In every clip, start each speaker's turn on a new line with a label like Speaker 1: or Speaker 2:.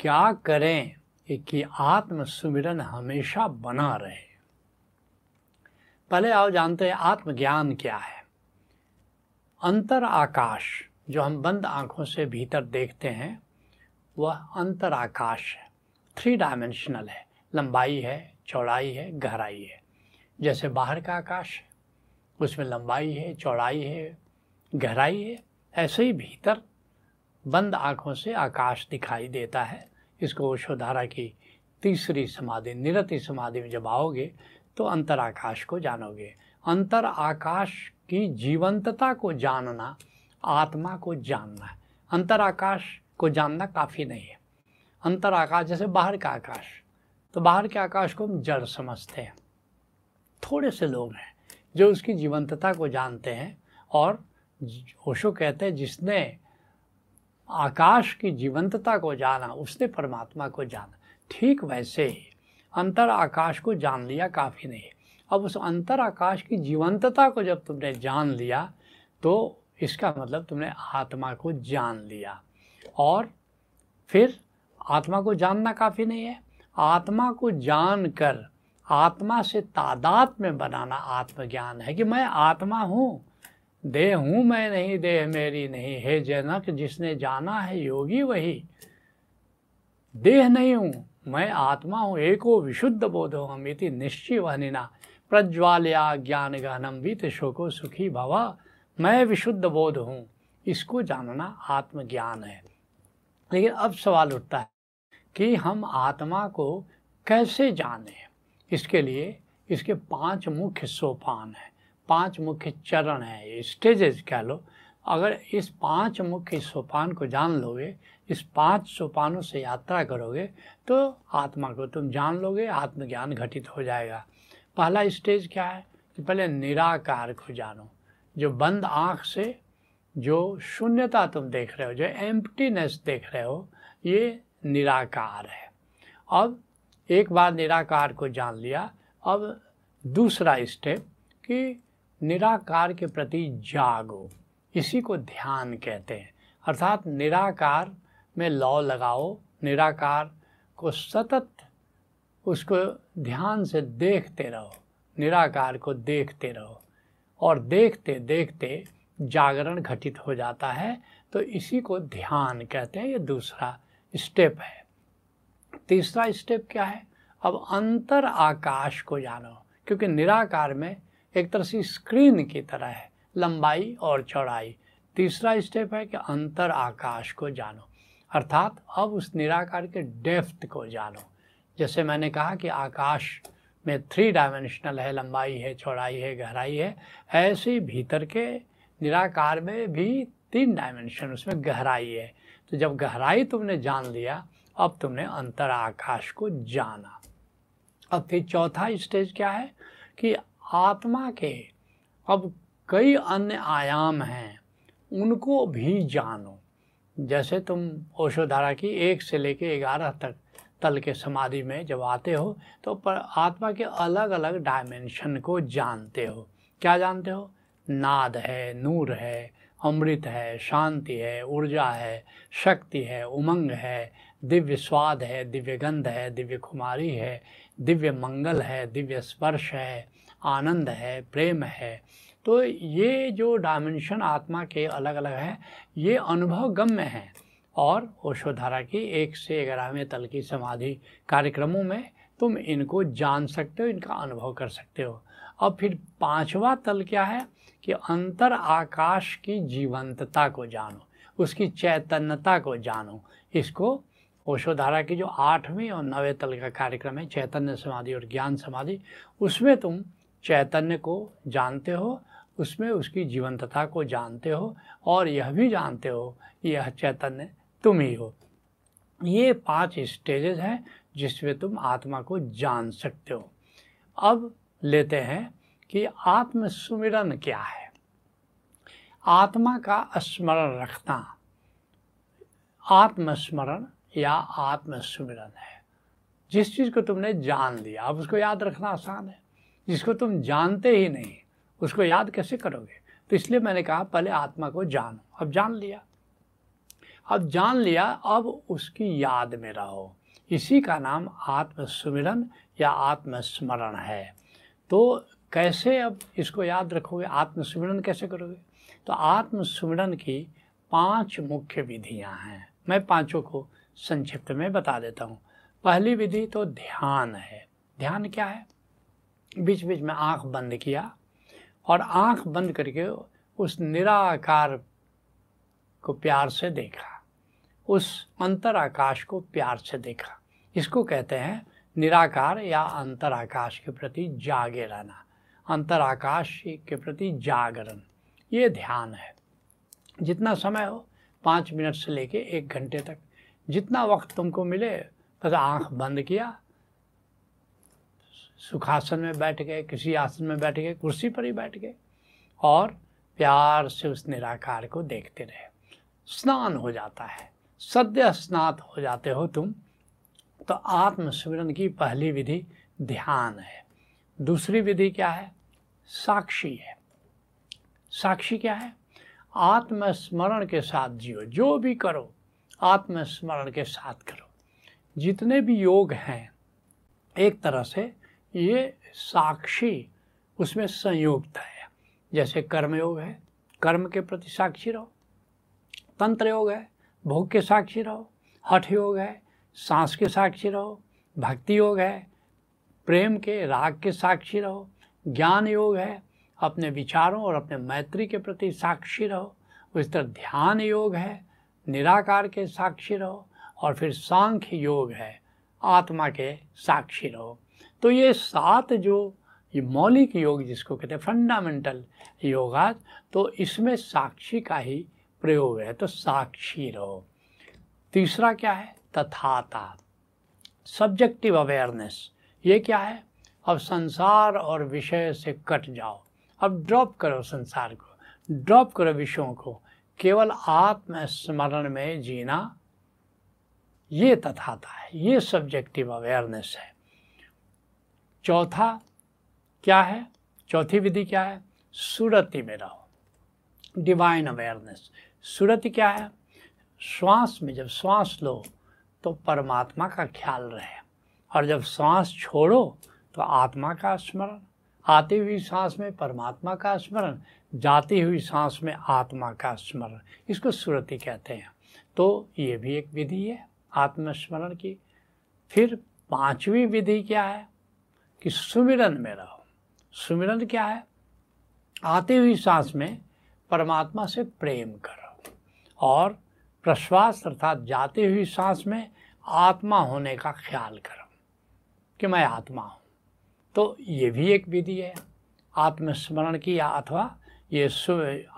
Speaker 1: क्या करें कि आत्म सुमिरन हमेशा बना रहे? पहले आओ जानते हैं आत्मज्ञान क्या है। अंतर आकाश, जो हम बंद आँखों से भीतर देखते हैं, वह अंतर आकाश है। थ्री डायमेंशनल है। लंबाई है, चौड़ाई है, गहराई है। जैसे बाहर का आकाश है, उसमें लंबाई है, चौड़ाई है, गहराई है, ऐसे ही भीतर बंद आँखों से आकाश दिखाई देता है। इसको ओशोधारा की तीसरी समाधि, निरति समाधि में जब आओगे तो अंतर आकाश को जानोगे। अंतर आकाश की जीवंतता को जानना, आत्मा को जानना है अंतर आकाश को जानना काफ़ी नहीं है। अंतर आकाश जैसे बाहर का आकाश तो बाहर के आकाश को हम जड़ समझते हैं। थोड़े से लोग हैं जो उसकी जीवंतता को जानते हैं और ओशो कहते हैं, जिसने आकाश की जीवंतता को जाना, उसने परमात्मा को जाना। ठीक वैसे ही, अंतर आकाश को जान लिया काफ़ी नहीं। अब उस अंतर आकाश की जीवंतता को जब तुमने जान लिया तो इसका मतलब तुमने आत्मा को जान लिया। और फिर आत्मा को जानना काफ़ी नहीं है। आत्मा को जान कर आत्मा से तादाद में बनाना आत्मज्ञान है कि मैं आत्मा हूँ। देह हूँ मैं नहीं, देह मेरी नहीं। है जनक, जिसने जाना है योगी वही। देह नहीं हूँ, मैं आत्मा हूँ, एको विशुद्ध बोधो हम इति निश्चय वहनिना प्रज्वाल्या ज्ञान गहनम वित शोको सुखी भवा। मैं विशुद्ध बोध हूँ, इसको जानना आत्मज्ञान है। लेकिन अब सवाल उठता है कि हम आत्मा को कैसे जाने? इसके लिए इसके पाँच मुख्य सोपान हैं। पाँच मुख्य चरण हैं स्टेजेस कह लो। अगर इस पाँच मुख्य सोपान को जान लोगे, इस पाँच सोपानों से यात्रा करोगे तो आत्मा को तुम जान लोगे, आत्मज्ञान घटित हो जाएगा। पहला स्टेज क्या है? कि पहले निराकार को जानो। जो बंद आँख से, जो शून्यता तुम देख रहे हो, जो एम्प्टीनेस देख रहे हो, ये निराकार है। अब एक बार निराकार को जान लिया, अब दूसरा स्टेप कि निराकार के प्रति जागो। इसी को ध्यान कहते हैं। अर्थात निराकार में लौ लगाओ। निराकार को सतत उसको ध्यान से देखते रहो। निराकार को देखते रहो। और देखते देखते जागरण घटित हो जाता है। तो इसी को ध्यान कहते हैं। ये दूसरा स्टेप है। तीसरा स्टेप क्या है? अब अंतर आकाश को जानो। क्योंकि निराकार में एक तरह से स्क्रीन की तरह है, लंबाई और चौड़ाई। तीसरा स्टेप है कि अंतर आकाश को जानो। अर्थात अब उस निराकार के डेफ्थ को जानो। जैसे मैंने कहा कि आकाश में थ्री डायमेंशनल है, लंबाई है, चौड़ाई है, गहराई है, ऐसे भीतर के निराकार में भी तीन डायमेंशन उसमें गहराई है। तो जब गहराई तुमने जान लिया, अब तुमने अंतर आकाश को जाना। अब फिर चौथा स्टेज क्या है? कि आत्मा के। अब कई अन्य आयाम हैं, उनको भी जानो। जैसे तुम ओशोधारा की एक से लेके ग्यारह तक तल के समाधि में जब आते हो तो पर आत्मा के अलग अलग डायमेंशन को जानते हो। क्या जानते हो? नाद है, नूर है, अमृत है, शांति है, ऊर्जा है, शक्ति है, उमंग है, दिव्य स्वाद है, दिव्य गंध है, दिव्य कुमारी है, दिव्य मंगल है, दिव्य स्पर्श है। आनंद है, प्रेम है। तो ये जो डायमेंशन आत्मा के अलग अलग हैं, ये अनुभव गम्य हैं। और ओशोधारा की एक से ग्यारहवें तल की समाधि कार्यक्रमों में तुम इनको जान सकते हो, इनका अनुभव कर सकते हो। अब फिर पांचवा तल क्या है? कि अंतर आकाश की जीवंतता को जानो, उसकी चैतन्यता को जानो। इसको ओशोधारा की जो आठवीं और नवे तल का कार्यक्रम है, चैतन्य समाधि और ज्ञान समाधि, उसमें तुम चैतन्य को जानते हो, उसमें उसकी जीवंतता को जानते हो और यह भी जानते हो यह चैतन्य तुम ही हो। ये पाँच स्टेजेस हैं जिसमें तुम आत्मा को जान सकते हो। अब लेते हैं कि आत्म सुमिरन क्या है। आत्मा का स्मरण रखना, आत्मस्मरण या आत्मसुमिरन है। जिस चीज़ को तुमने जान लिया, अब उसको याद रखना आसान है। जिसको तुम जानते ही नहीं, उसको याद कैसे करोगे? तो इसलिए मैंने कहा, पहले आत्मा को जानो। अब जान लिया। अब जान लिया, अब उसकी याद में रहो। इसी का नाम आत्मसुमिरन या आत्मस्मरण है। तो कैसे अब इसको याद रखोगे? आत्मसुमिरन कैसे करोगे? तो आत्मसुमिरन की पाँच मुख्य विधियाँ हैं। मैं पाँचों को संक्षिप्त में बता देता हूँ। पहली विधि तो ध्यान है। ध्यान क्या है? बीच बीच में आँख बंद किया और आँख बंद करके उस निराकार को प्यार से देखा। उस अंतर आकाश को प्यार से देखा। इसको कहते हैं निराकार या अंतर आकाश के प्रति जागे रहना अंतर आकाश के प्रति जागरण। ये ध्यान है। जितना समय हो, पाँच मिनट से लेके एक घंटे तक। जितना वक्त तुमको मिले बस आँख बंद किया सुखासन में बैठ गए, किसी आसन में बैठ गए, कुर्सी पर ही बैठ गए और प्यार से उस निराकार को देखते रहे। स्नान हो जाता है। सद्य स्नात हो जाते हो तुम तो आत्मस्मरण की पहली विधि ध्यान है। दूसरी विधि क्या है? साक्षी है। साक्षी क्या है? आत्मस्मरण के साथ जियो। जो भी करो, आत्मस्मरण के साथ करो। जितने भी योग हैं, एक तरह से ये साक्षी उसमें संयुक्त है। जैसे कर्मयोग है, कर्म के प्रति साक्षी रहो, तंत्र योग है, भोग के साक्षी रहो, हठ योग है, सांस के साक्षी रहो, भक्ति योग है, प्रेम के, राग के साक्षी रहो, ज्ञान योग है, अपने विचारों और अपने मैत्री के प्रति साक्षी रहो, उस तरह ध्यान योग है, निराकार के साक्षी रहो, और फिर सांख्य योग है, आत्मा के साक्षी रहो। तो ये सात जो, ये मौलिक योग जिसको कहते हैं फंडामेंटल योगा तो इसमें साक्षी का ही प्रयोग है तो साक्षी रहो। तीसरा क्या है? तथाता सब्जेक्टिव अवेयरनेस ये क्या है? अब संसार और विषय से कट जाओ, अब ड्रॉप करो संसार को ड्रॉप करो विषयों को, केवल आत्मस्मरण में जीना, ये तथाता है, ये सब्जेक्टिव अवेयरनेस है। चौथा क्या है? चौथी विधि क्या है? सुरति में रहो। डिवाइन अवेयरनेस सुरति क्या है? श्वास में, जब श्वास लो तो परमात्मा का ख्याल रहे। और जब श्वास छोड़ो तो आत्मा का स्मरण। आती हुई सांस में परमात्मा का स्मरण, जाती हुई सांस में आत्मा का स्मरण। इसको सुरति कहते हैं। तो ये भी एक विधि है, आत्मस्मरण की। फिर पांचवी विधि क्या है? कि सुमिरन में रहो सुमिरन क्या है? आती हुई सांस में परमात्मा से प्रेम करो और प्रश्वास अर्थात जाती हुई सांस में आत्मा होने का ख्याल करो कि मैं आत्मा हूँ। तो ये भी एक विधि है आत्मस्मरण की या अथवा ये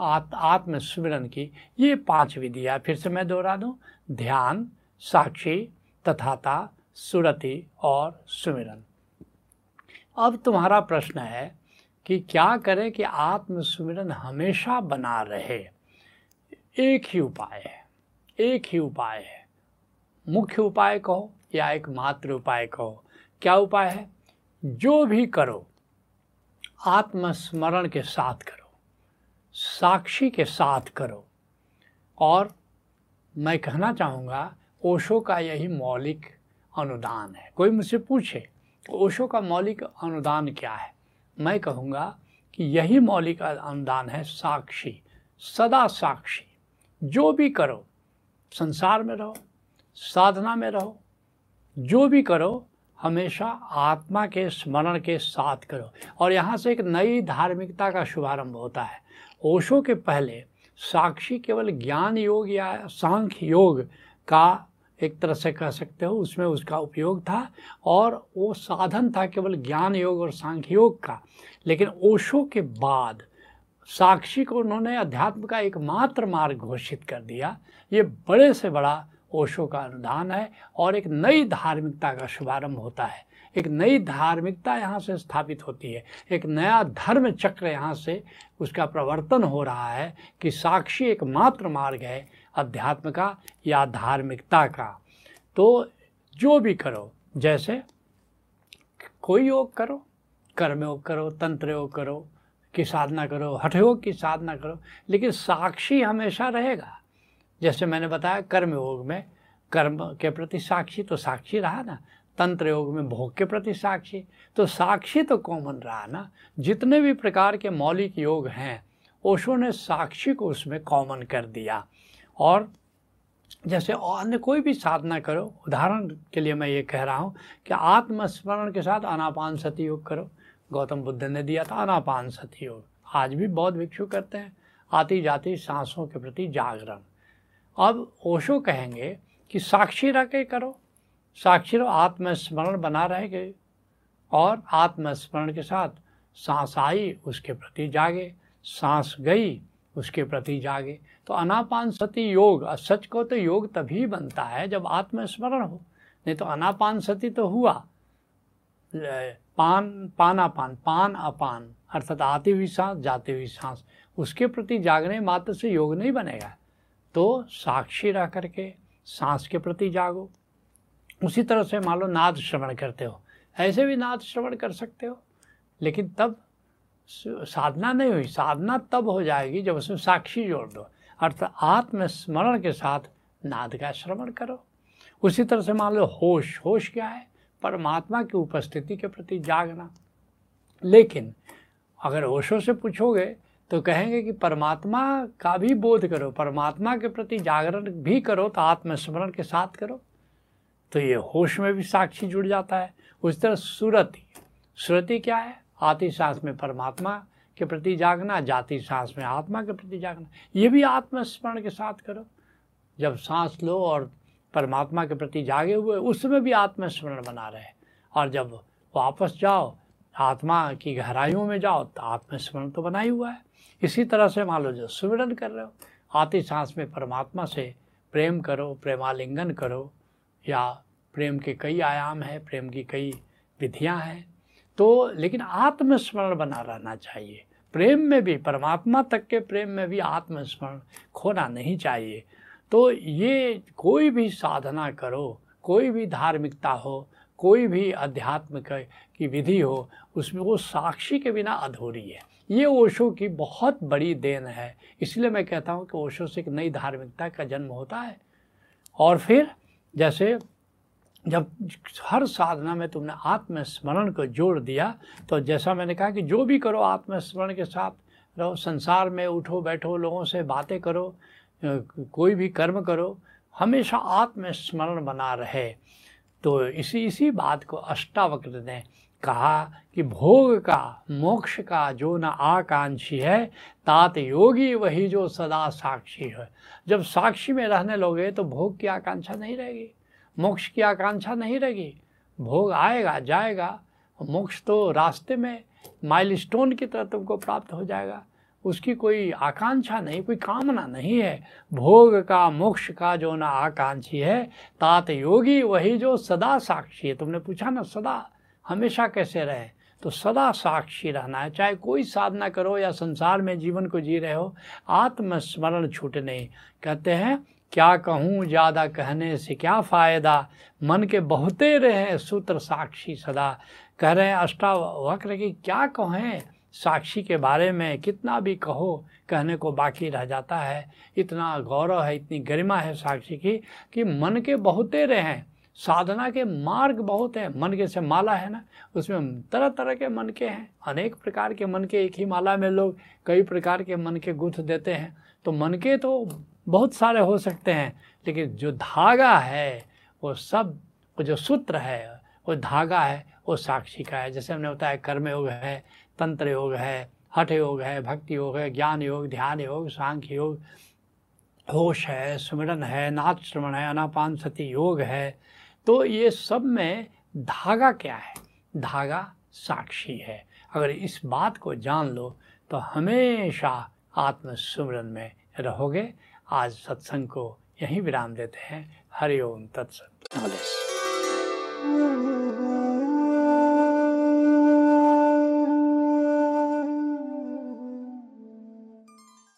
Speaker 1: आत, आत्मस्मरण की ये पाँच विधियाँ फिर से मैं दोहरा दूँ ध्यान साक्षी तथाता सुरति और सुमिरन। अब तुम्हारा प्रश्न है कि क्या करें कि आत्मसुमिरन हमेशा बना रहे? एक ही उपाय है, एक ही उपाय है। मुख्य उपाय कहो या एक मात्र उपाय कहो? क्या उपाय है? जो भी करो, आत्मस्मरण के साथ करो, साक्षी के साथ करो। और मैं कहना चाहूँगा, ओशो का यही मौलिक अनुदान है। कोई मुझसे पूछे? ओशो का मौलिक अनुदान क्या है? मैं कहूँगा कि यही मौलिक अनुदान है साक्षी, सदा साक्षी। जो भी करो, संसार में रहो, साधना में रहो, जो भी करो, हमेशा आत्मा के स्मरण के साथ करो। और यहाँ से एक नई धार्मिकता का शुभारंभ होता है। ओशो के पहले साक्षी केवल ज्ञान योग या सांख्य योग का एक तरह से कह सकते हो, उसमें उसका उपयोग था और वो साधन था केवल ज्ञान योग और सांख्य योग का। लेकिन ओशो के बाद साक्षी को उन्होंने अध्यात्म का एकमात्र मार्ग घोषित कर दिया। ये बड़े से बड़ा ओशो का अनुदान है और एक नई धार्मिकता का शुभारंभ होता है। एक नई धार्मिकता यहाँ से स्थापित होती है। एक नया धर्म चक्र यहाँ से उसका प्रवर्तन हो रहा है कि साक्षी एकमात्र मार्ग है अध्यात्म का या धार्मिकता का। तो जो भी करो, जैसे कोई योग करो, कर्म योग करो, तंत्र योग करो, की साधना करो, हठ योग की साधना करो, लेकिन साक्षी हमेशा रहेगा। जैसे मैंने बताया, कर्म योग में, कर्म के प्रति साक्षी तो साक्षी रहा ना तंत्र योग में भोग के प्रति साक्षी। तो साक्षी तो कॉमन रहा ना? जितने भी प्रकार के मौलिक योग हैं, ओशो ने साक्षी को उसमें कॉमन कर दिया। और जैसे अन्य कोई भी साधना करो, उदाहरण के लिए मैं ये कह रहा हूँ कि आत्मस्मरण के साथ अनापान सती योग करो। गौतम बुद्ध ने दिया था अनापान सती योग आज भी बहुत भिक्षु करते हैं। आती जाती सांसों के प्रति जागरण। अब ओशो कहेंगे कि साक्षी रह के करो। साक्षी रहो, आत्मस्मरण बना रहेगे और आत्मस्मरण के साथ सांस आई, उसके प्रति जागे। सांस गई, उसके प्रति जागे। तो अनापान सती योग सच को तो योग तभी बनता है जब आत्मस्मरण हो। नहीं तो अनापान सती तो हुआ। पान, पानापान, पान अपान, अर्थात आती हुई सांस, जाती हुई सांस, उसके प्रति जागने मात्र से योग नहीं बनेगा। तो साक्षी रह करके सांस के प्रति जागो। उसी तरह से मान लो नाद श्रवण करते हो। ऐसे भी नाद श्रवण कर सकते हो, लेकिन तब साधना नहीं हुई। साधना तब हो जाएगी जब उसमें साक्षी जोड़ दो। अर्थात आत्मस्मरण के साथ नाद का श्रवण करो। उसी तरह से मान लो होश। होश क्या है? परमात्मा की उपस्थिति के प्रति जागना। लेकिन अगर होशों से पूछोगे तो कहेंगे कि परमात्मा का भी बोध करो। परमात्मा के प्रति जागरण भी करो तो आत्मस्मरण के साथ करो। तो ये होश में भी साक्षी जुड़ जाता है। उस तरह सुरति। सुरति क्या है? आती सांस में परमात्मा के प्रति जागना, जाती सांस में आत्मा के प्रति जागना। ये भी आत्मस्मरण के साथ करो। जब सांस लो और परमात्मा के प्रति जागे हुए, उसमें भी आत्मस्मरण बना रहे। और जब वापस जाओ, आत्मा की गहराइयों में जाओ तो आत्मस्मरण तो बना ही हुआ है। इसी तरह से मान लो जो सुमिरन कर रहे हो, आती सांस में परमात्मा से प्रेम करो, प्रेमालिंगन करो या प्रेम के कई आयाम हैं, प्रेम की कई विधियाँ हैं तो लेकिन आत्मस्मरण बना रहना चाहिए। प्रेम में भी, परमात्मा तक के प्रेम में भी आत्मस्मरण खोना नहीं चाहिए। तो ये कोई भी साधना करो, कोई भी धार्मिकता हो, कोई भी अध्यात्म की विधि हो, उसमें वो साक्षी के बिना अधूरी है। ये ओशो की बहुत बड़ी देन है। इसलिए मैं कहता हूँ कि ओशो से एक नई धार्मिकता का जन्म होता है। और फिर जैसे जब हर साधना में तुमने आत्मस्मरण को जोड़ दिया तो जैसा मैंने कहा कि जो भी करो आत्मस्मरण के साथ रहो, संसार में उठो, बैठो, लोगों से बातें करो कोई भी कर्म करो, हमेशा आत्मस्मरण बना रहे। तो इसी इसी बात को अष्टावक्र ने कहा कि भोग का, मोक्ष का जो न आकांक्षी है, तात योगी वही जो सदा साक्षी है। जब साक्षी में रहने लोगे तो भोग की आकांक्षा नहीं रहेगी, मोक्ष की आकांक्षा नहीं रहेगी। भोग आएगा, जाएगा, मोक्ष तो रास्ते में माइलस्टोन की तरह तुमको प्राप्त हो जाएगा। उसकी कोई आकांक्षा नहीं, कोई कामना नहीं है। भोग का, मोक्ष का जो ना आकांक्षी है, तात योगी वही जो सदा साक्षी है। तुमने पूछा ना सदा हमेशा कैसे रहे? तो सदा साक्षी रहना है। चाहे कोई साधना करो या संसार में जीवन को जी रहे हो, आत्मस्मरण छूट नहीं कहते हैं, क्या कहूँ ज़्यादा कहने से क्या फ़ायदा? मन के बहुते रहे सूत्र साक्षी सदा। कह रहे हैं अष्टावक्र की, क्या कहें? साक्षी के बारे में कितना भी कहो, कहने को बाकी रह जाता है। इतना गौरव है, इतनी गरिमा है साक्षी की, कि मन के बहुते रहें साधना के मार्ग बहुत हैं। मन के से माला है ना? उसमें तरह तरह के मन के हैं। अनेक प्रकार के मन के एक ही माला में लोग कई प्रकार के मन के गुथ देते हैं। तो मन के तो बहुत सारे हो सकते हैं, लेकिन जो धागा है, वो सब, वो जो सूत्र है, वो धागा है, वो साक्षी का है। जैसे हमने बताया, कर्म योग है, तंत्र योग है, हठ योग है, भक्ति योग है, ज्ञान योग, ध्यान योग, सांख्य योग होश है, सुमिरन है, नाथ श्रवण है, अनापान सती योग है तो ये सब में धागा क्या है? धागा साक्षी है। अगर इस बात को जान लो तो हमेशा आत्मसुमरन में रहोगे। आज सत्संग को यहीं विराम देते हैं। हरिओम तत्सत।